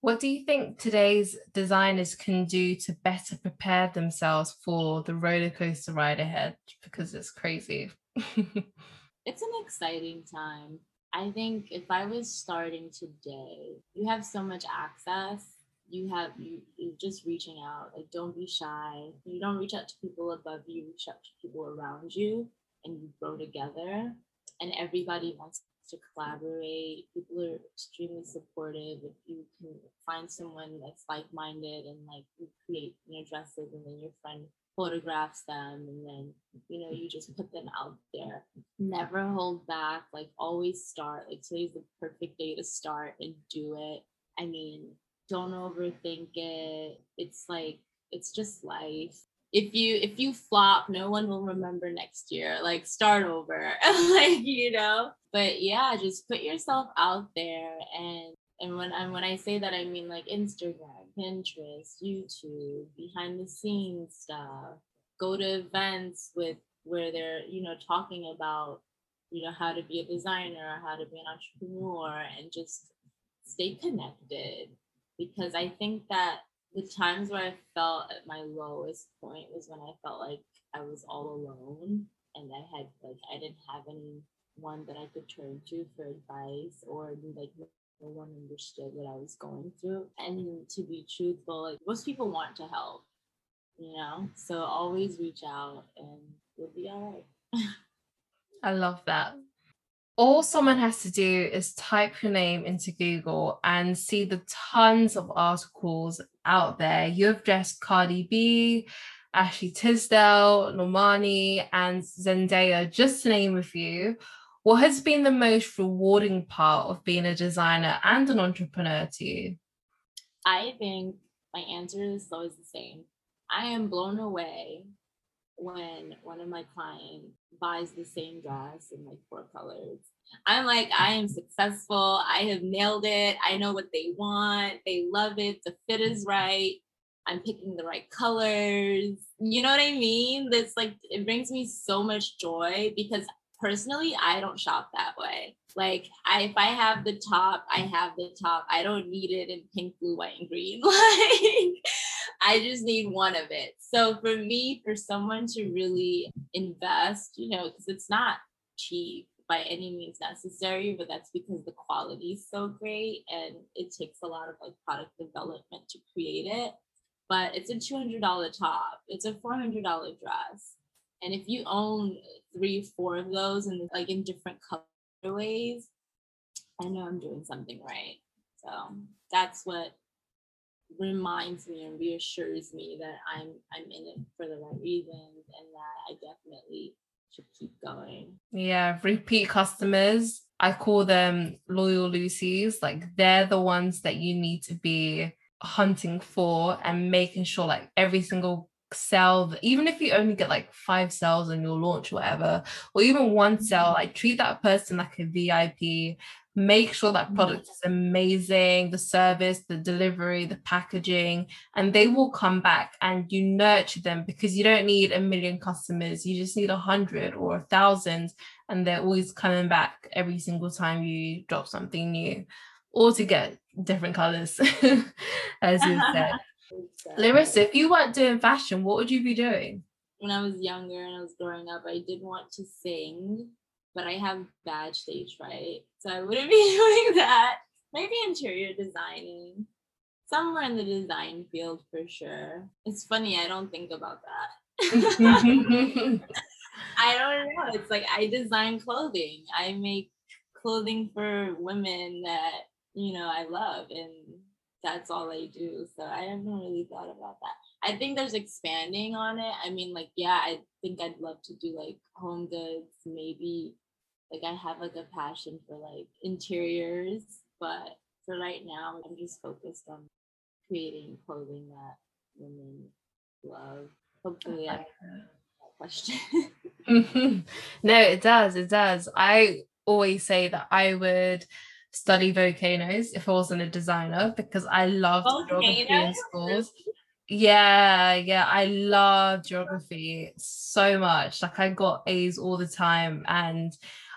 What do you think today's designers can do to better prepare themselves for the roller coaster ride ahead? Because it's crazy. it's an exciting time. I think if I was starting today, you have so much access. You have you you just reaching out. Like don't be shy. You don't reach out to people above you, reach out to people around you and you grow together. And everybody wants to collaborate. People are extremely supportive. If you can find someone that's like-minded and like you create you know dresses and then your friend photographs them and then you know you just put them out there. Never hold back. Like always start. Like today's the perfect day to start and do it. I mean don't overthink it. It's like it's just life if you if you flop no one will remember next year. Like start over. Like you know? But yeah just put yourself out there. And and when I when I say that I mean like Instagram, Pinterest, YouTube, behind the scenes stuff. Go to events with where they're you know talking about you know how to be a designer, how to be an entrepreneur, and just stay connected. Because I think that the times where I felt at my lowest point was when I felt like I was all alone and I had like I didn't have anyone that I could turn to for advice or like no one understood what I was going through. And to be truthful, like most people want to help, you know? So always reach out and you'll be all right. I love that. All someone has to do is type your name into Google and see the tons of articles out there. You've dressed Cardi B, Ashley Tisdale, Normani, and Zendaya, just to name a few. What has been the most rewarding part of being a designer and an entrepreneur to you? I think my answer is always the same. I am blown away when one of my clients buys the same dress in like four colors. I'm like, I am successful. I have nailed it. I know what they want. They love it. The fit is right. I'm picking the right colors. You know what I mean? That's like, it brings me so much joy because personally, I don't shop that way. Like, I, if I have the top, I have the top. I don't need it in pink, blue, white, and green. Like, I just need one of it. So for me, for someone to really invest, you know, because it's not cheap by any means necessary, but that's because the quality is so great and it takes a lot of like product development to create it. But it's a $200 top, it's a $400 dress. And if you own three, four of those and like in different colorways, I know I'm doing something right. So that's what reminds me and reassures me that I'm I'm in it for the right reasons and that I definitely should keep going. Yeah, repeat customers. I call them loyal Lucy's. Like they're the ones that you need to be hunting for and making sure like every single sell even if you only get like five sales on your launch whatever or even one sell like treat that person like a vip make sure that mm-hmm. product is amazing the service the delivery the packaging and they will come back and you nurture them because you don't need a million customers. You just need a hundred or a thousand and they're always coming back every single time you drop something new or to get different colors as you said larissa if you weren't doing fashion what would you be doing when i was younger and i was growing up i did want to sing but I have bad stage fright. So I wouldn't be doing that. Maybe interior designing, somewhere in the design field for sure. It's funny, I don't think about that. I don't know. It's like I design clothing. I make clothing for women that, you know, I love and that's all I do. So I haven't really thought about that. I think there's expanding on it. I mean, like, yeah, I think I'd love to do like home goods, maybe like I have like a passion for like interiors, but for right now, I'm just focused on creating clothing that women love. Hopefully, I that question. Mm-hmm. no, it does. It does. I always say that I would study volcanoes if I wasn't a designer because I love geography in schools. Yeah, yeah, I love geography so much. Like I got A's all the time and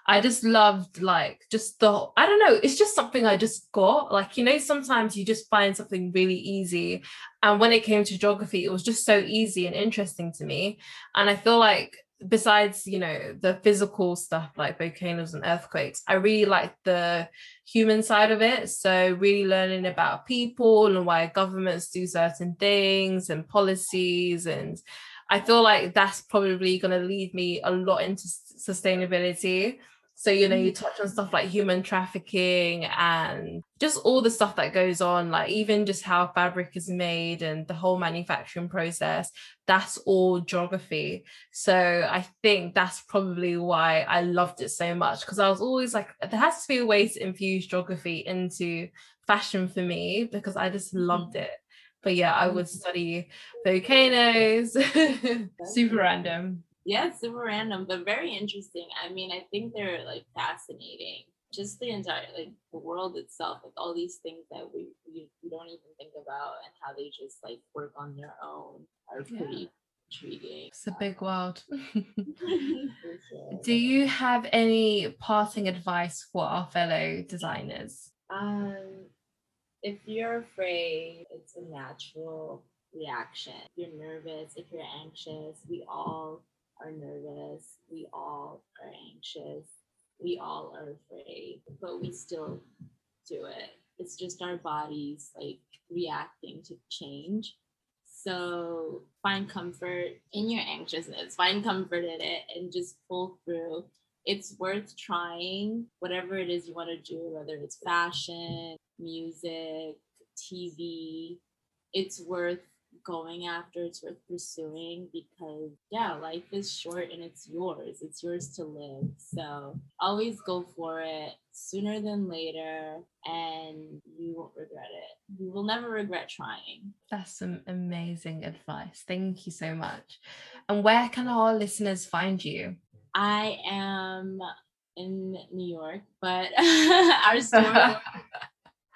I just loved like just the I don't know, it's just something I just got. Like, you know, sometimes you just find something really easy. And when it came to geography, it was just so easy and interesting to me. And I feel like besides, you know, the physical stuff like volcanoes and earthquakes, I really like the human side of it. So really learning about people and why governments do certain things and policies and I feel like that's probably going to lead me a lot into sustainability so, you know, you mm. touch on stuff like human trafficking and just all the stuff that goes on, like even just how fabric is made and the whole manufacturing process. That's all geography. So, I think that's probably why I loved it so much because I was always like, there has to be a way to infuse geography into fashion for me because I just mm-hmm. loved it. But yeah, I would mm-hmm. study volcanoes, super random. Yeah, super random, but very interesting. I mean, I think they're like fascinating. Just the entire like the world itself, like all these things that we we, we don't even think about and how they just like work on their own are pretty yeah. intriguing. It's a big world. Do you have any parting advice for our fellow designers? Um, if you're afraid, it's a natural reaction. If you're nervous, if you're anxious, we all are nervous. We all are anxious. We all are afraid, but we still do it. It's just our bodies like reacting to change. So find comfort in your anxiousness, find comfort in it, and just pull through. It's worth trying whatever it is you want to do, whether it's fashion, music, TV. It's worth going after, it's worth pursuing because, yeah, life is short and it's yours. It's yours to live. So always go for it sooner than later and you won't regret it. You will never regret trying. That's some amazing advice. Thank you so much. And where can our listeners find you? I am in New York, but our store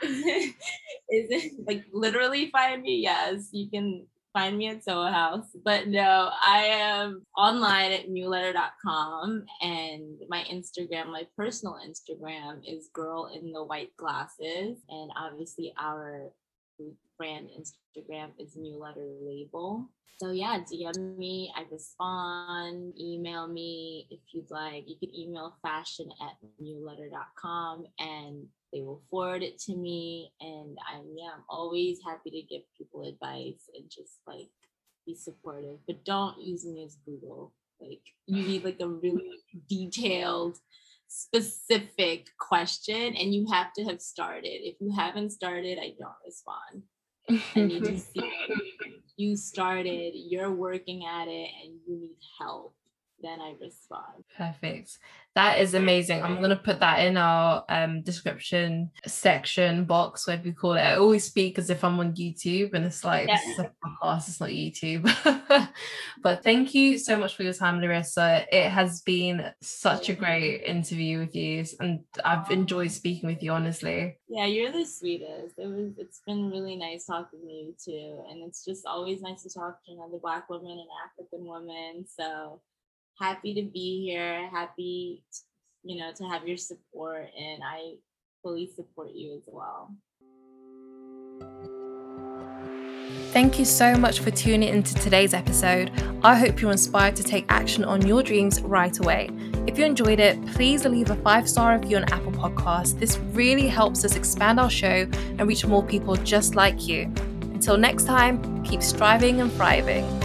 is it like literally find me? Yes, you can find me at Soho House. But no, I am online at muehleder.com and my Instagram, my personal Instagram is girl in the white glasses. And obviously our brand Instagram is Muehleder Label. So yeah, DM me, I respond, email me if you'd like. You can email fashion at muehleder.com and they will forward it to me. And I'm yeah, I'm always happy to give people advice and just like be supportive. But don't use me as Google. Like you need like a really detailed specific question and you have to have started. If you haven't started, I don't respond. I need to see you started, you're working at it, and you need help. Then I respond. Perfect. That is amazing. I'm gonna put that in our um, description section box, whatever you call it. I always speak as if I'm on YouTube, and it's like yeah. this is a podcast, it's not YouTube. but thank you so much for your time, Larissa. It has been such a great interview with you, and I've enjoyed speaking with you. Honestly. Yeah, you're the sweetest. It was. It's been really nice talking to you too, and it's just always nice to talk to another Black woman and African woman. So happy to be here. Happy, you know, to have your support, and I fully support you as well. Thank you so much for tuning into today's episode. I hope you're inspired to take action on your dreams right away. If you enjoyed it, please leave a five star review on Apple Podcasts. This really helps us expand our show and reach more people just like you. Until next time, keep striving and thriving.